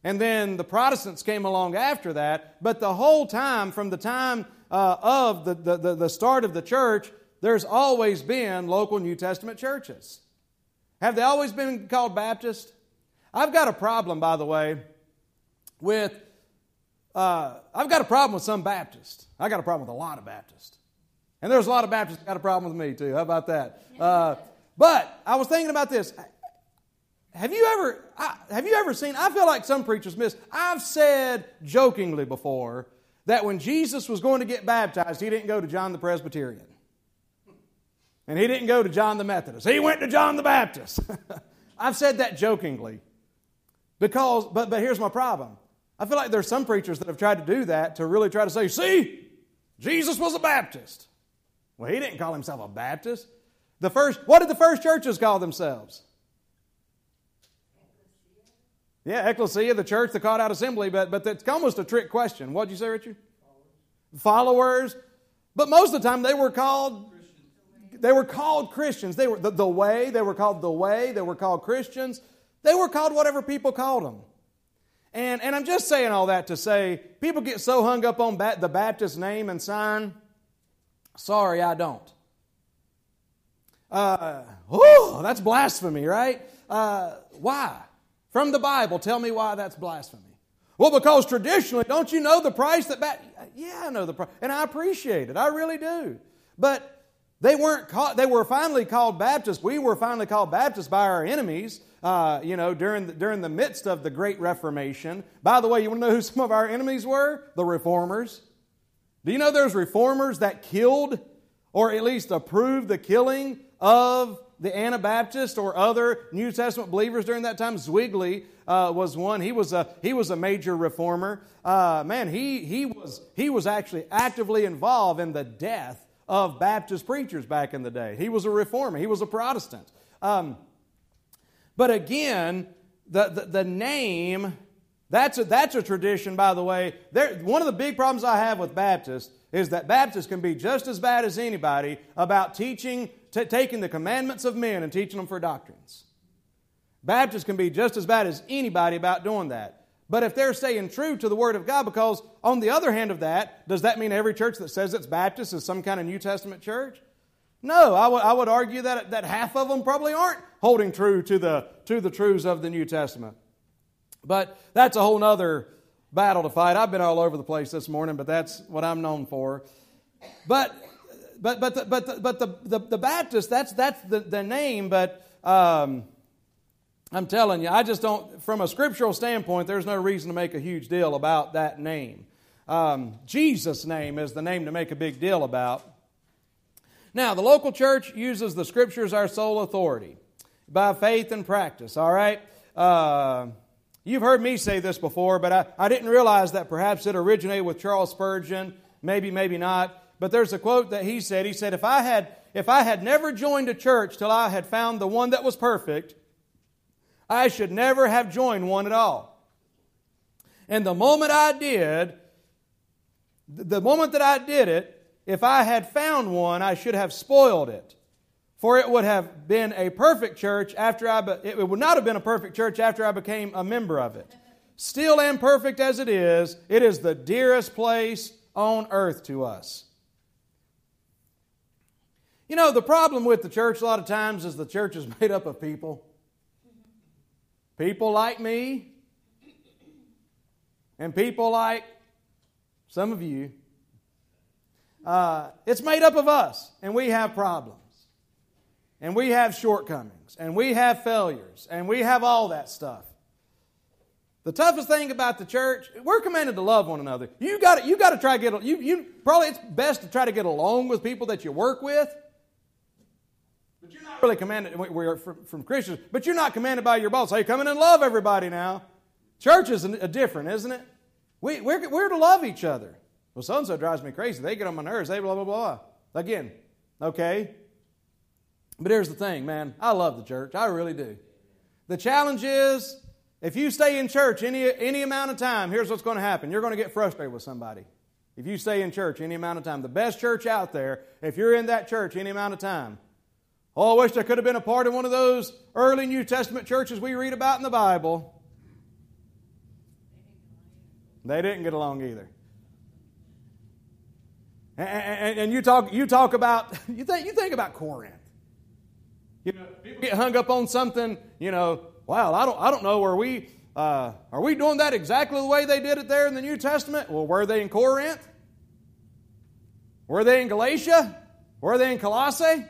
and then the Protestants came along after that. But the whole time, from the time uh, of the, the, the start of the church, there's always been local New Testament churches. Have they always been called Baptist? I've got a problem, by the way, with uh, I've got a problem with some Baptists. I got a problem with a lot of Baptists, and there's a lot of Baptists got a problem with me too. How about that? Uh, but I was thinking about this. Have you ever I, have you ever seen? I feel like some preachers miss. I've said jokingly before that when Jesus was going to get baptized, he didn't go to John the Presbyterian. And he didn't go to John the Methodist. He went to John the Baptist. I've said that jokingly. Because, but, but here's my problem. I feel like there's some preachers that have tried to do that to really try to say, see, Jesus was a Baptist. Well, he didn't call himself a Baptist. The first, what did the first churches call themselves? Yeah, ecclesia, the church, the called out assembly, but, but it's almost a trick question. What'd you say, Richard? Followers. Followers. But most of the time they were called they were called Christians. They were the, the way, they were called the way, they were called Christians. They were called whatever people called them. And, and I'm just saying all that to say people get so hung up on the Baptist name and sign. Sorry, I don't. Uh, whew, that's blasphemy, right? Uh, why? From the Bible, tell me why that's blasphemy. Well, because traditionally, don't you know the price that? Ba- yeah, I know the price, and I appreciate it. I really do. But they weren't called, they were finally called Baptists. We were finally called Baptists by our enemies, uh, you know, during the, during the midst of the Great Reformation. By the way, you want to know who some of our enemies were? The reformers. Do you know there's reformers that killed or at least approved the killing of the Anabaptist or other New Testament believers during that time? Zwingli uh, was one. He was a, he was a major reformer. Uh, man, he, he, was, he was actually actively involved in the death of Baptist preachers back in the day. He was a reformer, he was a Protestant. Um, but again, the, the, the, name, that's a, that's a tradition, by the way. There, one of the big problems I have with Baptists is that Baptists can be just as bad as anybody about teaching, t- taking the commandments of men and teaching them for doctrines. Baptists can be just as bad as anybody about doing that. But if they're staying true to the Word of God, because on the other hand of that, does that mean every church that says it's Baptist is some kind of New Testament church? No, I would, I would argue that, that half of them probably aren't holding true to the, to the truths of the New Testament. But that's a whole other battle to fight. I've been all over the place this morning, but that's what I'm known for. But but but the, but the, but the, the, the Baptist that's that's the, the name, but um, I'm telling you, I just don't. From a scriptural standpoint, there's no reason to make a huge deal about that name. Um, Jesus' name is the name to make a big deal about. Now, the local church uses the scriptures our sole authority by faith and practice. All right. Uh, You've heard me say this before, but I, I didn't realize that perhaps it originated with Charles Spurgeon. Maybe, maybe not. But there's a quote that he said. He said, if I had, if I had never joined a church till I had found the one that was perfect, I should never have joined one at all. And the moment I did, the moment that I did it, if I had found one, I should have spoiled it. For it would have been a perfect church after I, be, it would not have been a perfect church after I became a member of it. Still imperfect as it is, it is the dearest place on earth to us. You know, the problem with the church a lot of times is the church is made up of people. People like me, and people like some of you. Uh, it's made up of us, and we have problems and we have shortcomings, and we have failures, and we have all that stuff. The toughest thing about the church, we're commanded to love one another. You got you got to try to get you you probably it's best to try to get along with people that you work with. But you're not really commanded. We're from, from Christians, but you're not commanded by your boss. Hey, come in and love everybody now. Church is a, different, isn't it? We, we're, we're to love each other. Well, so and so drives me crazy. They get on my nerves. They blah blah blah. Again, okay. But here's the thing, man. I love the church. I really do. The challenge is if you stay in church any, any amount of time, here's what's going to happen. You're going to get frustrated with somebody. If you stay in church any amount of time, the best church out there, if you're in that church any amount of time, oh, I wish I could have been a part of one of those early New Testament churches we read about in the Bible. They didn't get along either. And, and, and you talk, you talk about, you think, you think about Corinth. You know, people get hung up on something, you know, wow, I don't, I don't know, are we, uh, are we doing that exactly the way they did it there in the New Testament? Well, were they in Corinth? Were they in Galatia? Were they in Colossae?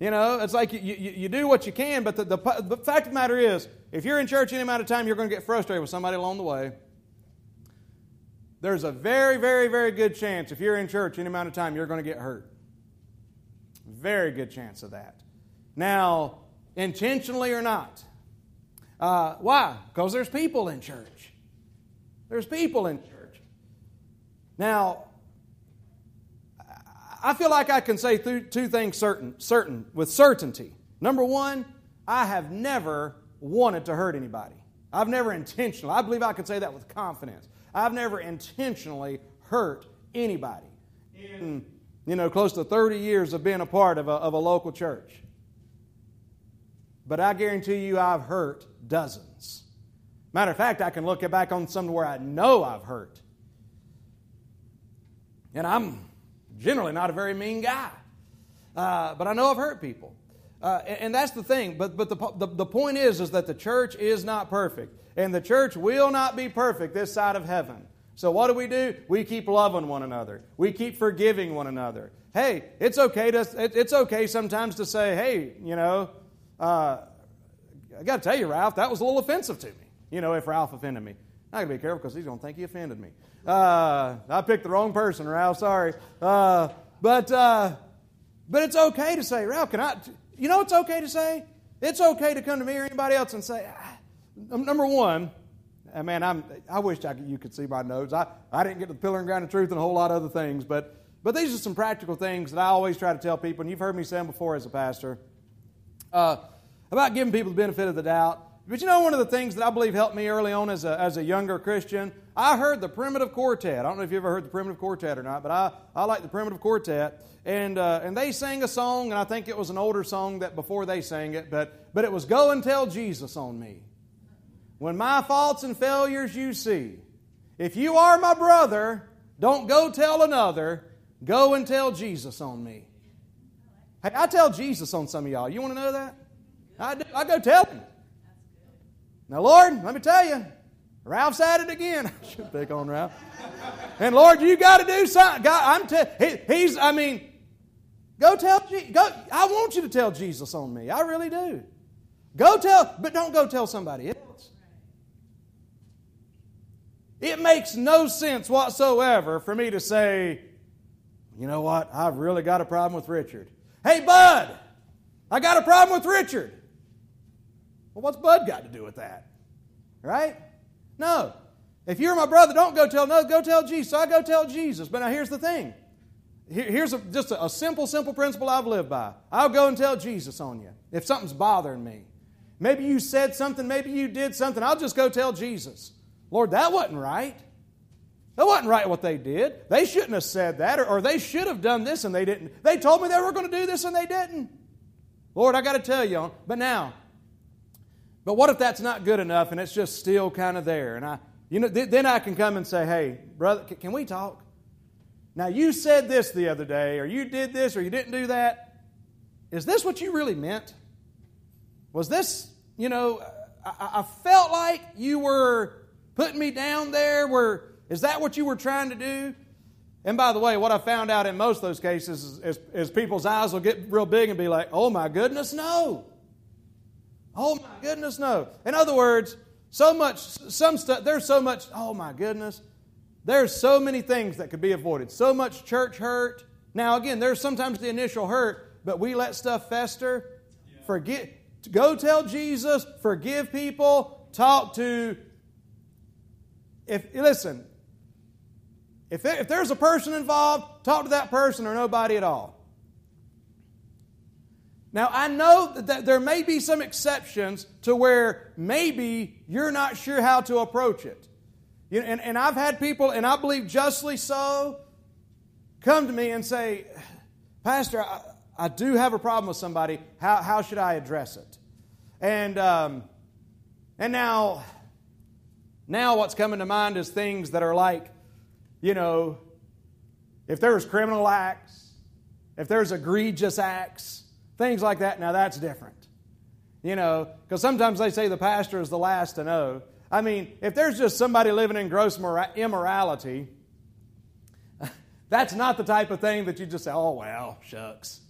You know, it's like you, you, you do what you can, but the, the, the fact of the matter is, if you're in church any amount of time, you're going to get frustrated with somebody along the way. There's a very, very, very good chance if you're in church any amount of time, you're going to get hurt. Very good chance of that. Now, intentionally or not. Uh, why? Because there's people in church. There's people in church. Now, I feel like I can say two things certain, certain with certainty. Number one, I have never wanted to hurt anybody. I've never intentionally, I believe I can say that with confidence. I've never intentionally hurt anybody. In you know, close to 30 years of being a part of a, of a local church. But I guarantee you, I've hurt dozens. Matter of fact, I can look back on some where I know I've hurt. And I'm generally not a very mean guy. Uh, but I know I've hurt people. Uh, and, and, that's the thing. But, but the, the, the point is, is that the church is not perfect. And the church will not be perfect this side of heaven. So what do we do? We keep loving one another. We keep forgiving one another. Hey, it's okay to it's okay sometimes to say, hey, you know, uh, I got to tell you, Ralph, that was a little offensive to me. You know, if Ralph offended me, I got to be careful because he's going to think he offended me. Uh, I picked the wrong person, Ralph. Sorry, uh, but uh, but it's okay to say, Ralph, can I? You know, it's okay to say. It's okay to come to me or anybody else and say, ah, number one, and man, I'm, I wish I could, you could see my notes. I, I didn't get to the pillar and ground of truth and a whole lot of other things, but, but these are some practical things that I always try to tell people, and you've heard me say them before as a pastor, uh, about giving people the benefit of the doubt. But you know, one of the things that I believe helped me early on as a, as a younger Christian, I heard the primitive quartet. I don't know if you ever heard the primitive quartet or not, but I, I like the primitive quartet. And, uh, and they sang a song, and I think it was an older song that before they sang it, but, but it was Go and Tell Jesus on Me. When my faults and failures you see. If you are my brother, don't go tell another, go and tell Jesus on me. Hey, I tell Jesus on some of y'all. You want to know that? I, do. I go tell him. Now, Lord, let me tell you, Ralph's at it again. I should pick on Ralph. And Lord, you got to do something. God, I'm te- he, he's. I mean, go tell. Go. I want you to tell Jesus on me. I really do. Go tell, but don't go tell somebody else. It makes no sense whatsoever for me to say, you know what? I've really got a problem with Richard. Hey, Bud, I got a problem with Richard. Well, what's Bud got to do with that? Right? No. If you're my brother, don't go tell, no, go tell Jesus. So I go tell Jesus. But now here's the thing. Here's a, just a, a simple, simple principle I've lived by. I'll go and tell Jesus on you if something's bothering me. Maybe you said something, maybe you did something. I'll just go tell Jesus. Lord, that wasn't right. That wasn't right what they did. They shouldn't have said that, or, or they should have done this and they didn't. They told me they were going to do this and they didn't. Lord, I got to tell you. But now, but what if that's not good enough and it's just still kind of there? And I, you know, th- then I can come and say, hey, brother, c- can we talk? Now, you said this the other day, or you did this, or you didn't do that. Is this what you really meant? Was this, you know, I, I felt like you were putting me down there. where, is that what you were trying to do? And by the way, what I found out in most of those cases is, is, is people's eyes will get real big and be like, oh my goodness, no. Oh my goodness, no. In other words, so much, some stuff, there's so much, oh my goodness. There's so many things that could be avoided. So much church hurt. Now, again, there's sometimes the initial hurt, but we let stuff fester. Forget, go tell Jesus, forgive people, talk to. If listen, if, there, if there's a person involved, talk to that person or nobody at all. Now, I know that there may be some exceptions to where maybe you're not sure how to approach it. You know, and, and I've had people, and I believe justly so, come to me and say, Pastor, I, I do have a problem with somebody. How, how should I address it? And, um, and now, now what's coming to mind is things that are like, you know, if there's criminal acts, if there's egregious acts, things like that. Now that's different. You know, because sometimes they say the pastor is the last to know. I mean, if there's just somebody living in gross immorality, that's not the type of thing that you just say, oh, well, shucks.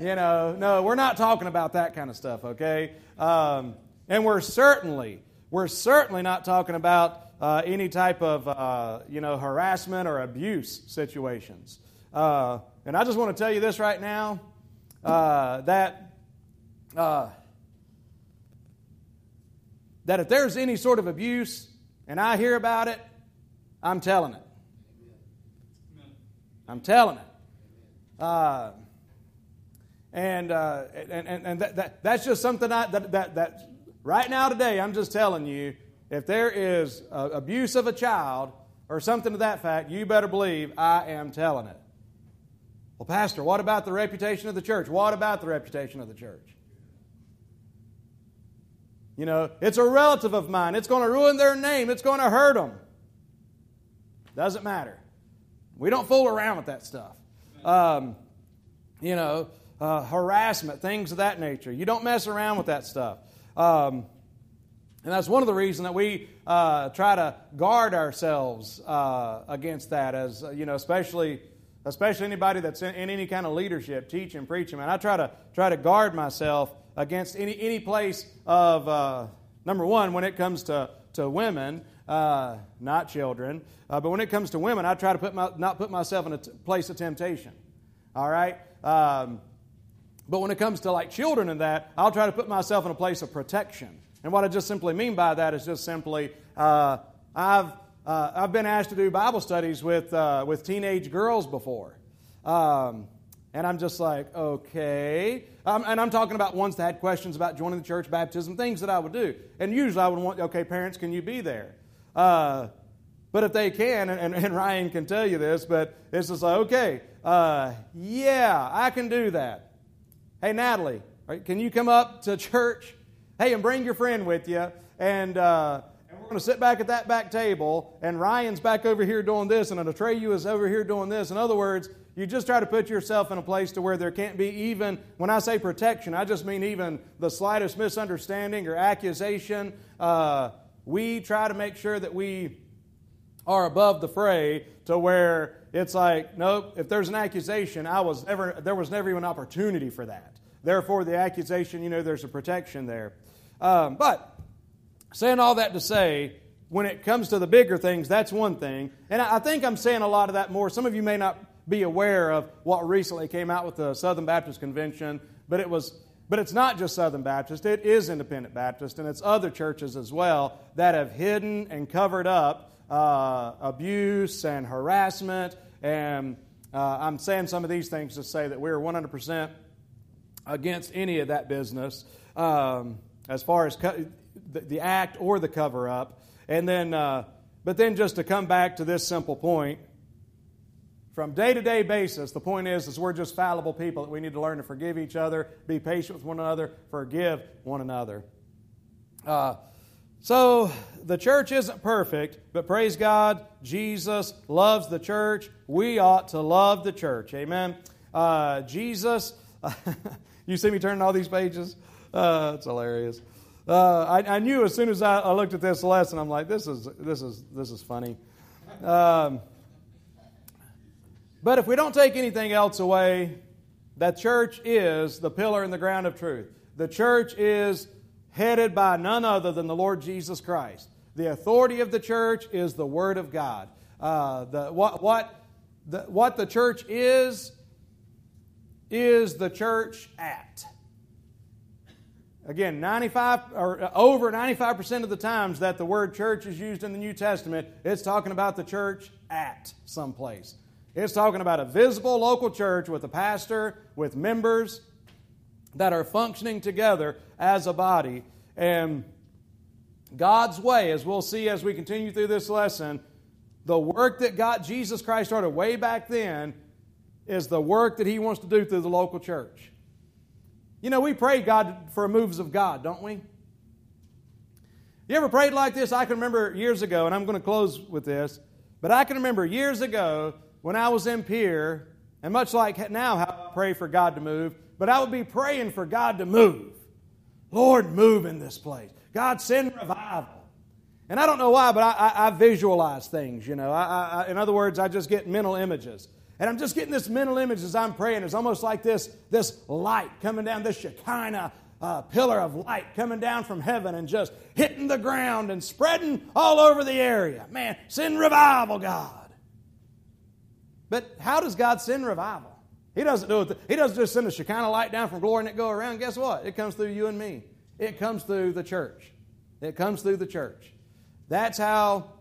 You know, no, we're not talking about that kind of stuff, okay? Um, and we're certainly, we're certainly not talking about uh, any type of, uh, you know, harassment or abuse situations. Uh, and I just want to tell you this right now uh, that uh, that if there's any sort of abuse and I hear about it, I'm telling it. I'm telling it. Uh, and, and, and, and that, that, that's just something I, that, that, that right now today, I'm just telling you, if there is abuse of a child or something to that fact, you better believe I am telling it. Well, Pastor, what about the reputation of the church? What about the reputation of the church? You know, it's a relative of mine. It's going to ruin their name. It's going to hurt them. Doesn't matter. We don't fool around with that stuff. Um, you know, uh, harassment, things of that nature. You don't mess around with that stuff. Um, and that's one of the reasons that we uh, try to guard ourselves uh, against that, as you know, especially especially anybody that's in, in, any kind of leadership, teaching, preaching. Man, I try to try to guard myself against any, any place of, uh, number one, when it comes to, to women, uh, not children, uh, but when it comes to women, I try to put my, not put myself in a t- place of temptation. All right? Um, but when it comes to like children and that, I'll try to put myself in a place of protection. And what I just simply mean by that is just simply, uh, I've, uh, I've been asked to do Bible studies with, uh, with teenage girls before. Um, and I'm just like, okay. Um, and I'm talking about ones that had questions about joining the church, baptism, things that I would do. And usually I would want, okay, parents, can you be there? Uh, but if they can, and, and, Ryan can tell you this, but it's just like, okay, uh, yeah, I can do that. Hey, Natalie, can you come up to church? Hey, and bring your friend with you. And, uh, and we're going to sit back at that back table, and Ryan's back over here doing this, and Atreyu is over here doing this. In other words, you just try to put yourself in a place to where there can't be even, when I say protection, I just mean even the slightest misunderstanding or accusation. Uh, we try to make sure that we are above the fray to where it's like, nope, if there's an accusation, I was never, there was never even an opportunity for that. Therefore, the accusation, you know, there's a protection there. Um, but saying all that to say, when it comes to the bigger things, that's one thing. And I think I'm saying a lot of that more. Some of you may not be aware of what recently came out with the Southern Baptist Convention, but it was but it's not just Southern Baptist, it is Independent Baptist, and it's other churches as well that have hidden and covered up uh, abuse and harassment. And uh, I'm saying some of these things to say that we're 100% against any of that business um, as far as co- the, the, act or the cover up. And then, uh, but then just to come back to this simple point from day to day basis, the point is, is we're just fallible people that we need to learn to forgive each other, be patient with one another, forgive one another. Uh, so the church isn't perfect, but praise God, Jesus loves the church. We ought to love the church. Amen. Uh, Jesus, you see me turning all these pages? Uh, it's hilarious. Uh, I, I, knew as soon as I, I, looked at this lesson, I'm like, this is this is this is funny. Um, but if we don't take anything else away, that church is the pillar and the ground of truth. The church is headed by none other than the Lord Jesus Christ. The authority of the church is the Word of God. Uh, the, what, what, the, what the church is, is the church at. Again, 95 or over 95% of the times that the word church is used in the New Testament, it's talking about the church at some place. It's talking about a visible local church with a pastor, with members that are functioning together as a body. And God's way, as we'll see as we continue through this lesson, the work that God, Jesus Christ started way back then, is the work that He wants to do through the local church. You know, we pray God for moves of God, don't we? You ever prayed like this? I can remember years ago, and I'm going to close with this, but I can remember years ago when I was in Pierre, and much like now, how I pray for God to move, but I would be praying for God to move. Lord, move in this place. God, send revival. And I don't know why, but I, I, I visualize things, you know. I, in other words, I just get mental images. And I'm just getting this mental image as I'm praying. It's almost like this, this light coming down, this Shekinah uh, pillar of light coming down from heaven and just hitting the ground and spreading all over the area. Man, send revival, God. But how does God send revival? He doesn't do it. He doesn't just send a Shekinah light down from glory and it go around. Guess what? It comes through you and me. It comes through the church. It comes through the church. That's how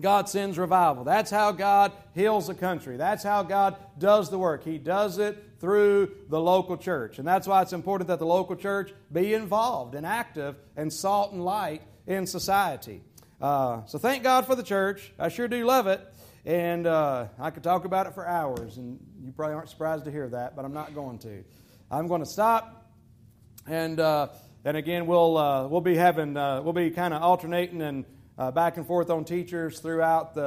God sends revival. That's how God heals a country. That's how God does the work. He does it through the local church. And that's why it's important that the local church be involved and active and salt and light in society. Uh, so thank God for the church. I sure do love it. And uh, I could talk about it for hours, and you probably aren't surprised to hear that, but I'm not going to. I'm going to stop, and uh, and again we'll uh, we'll be having uh, we'll be kind of alternating and uh, back and forth on teachers throughout the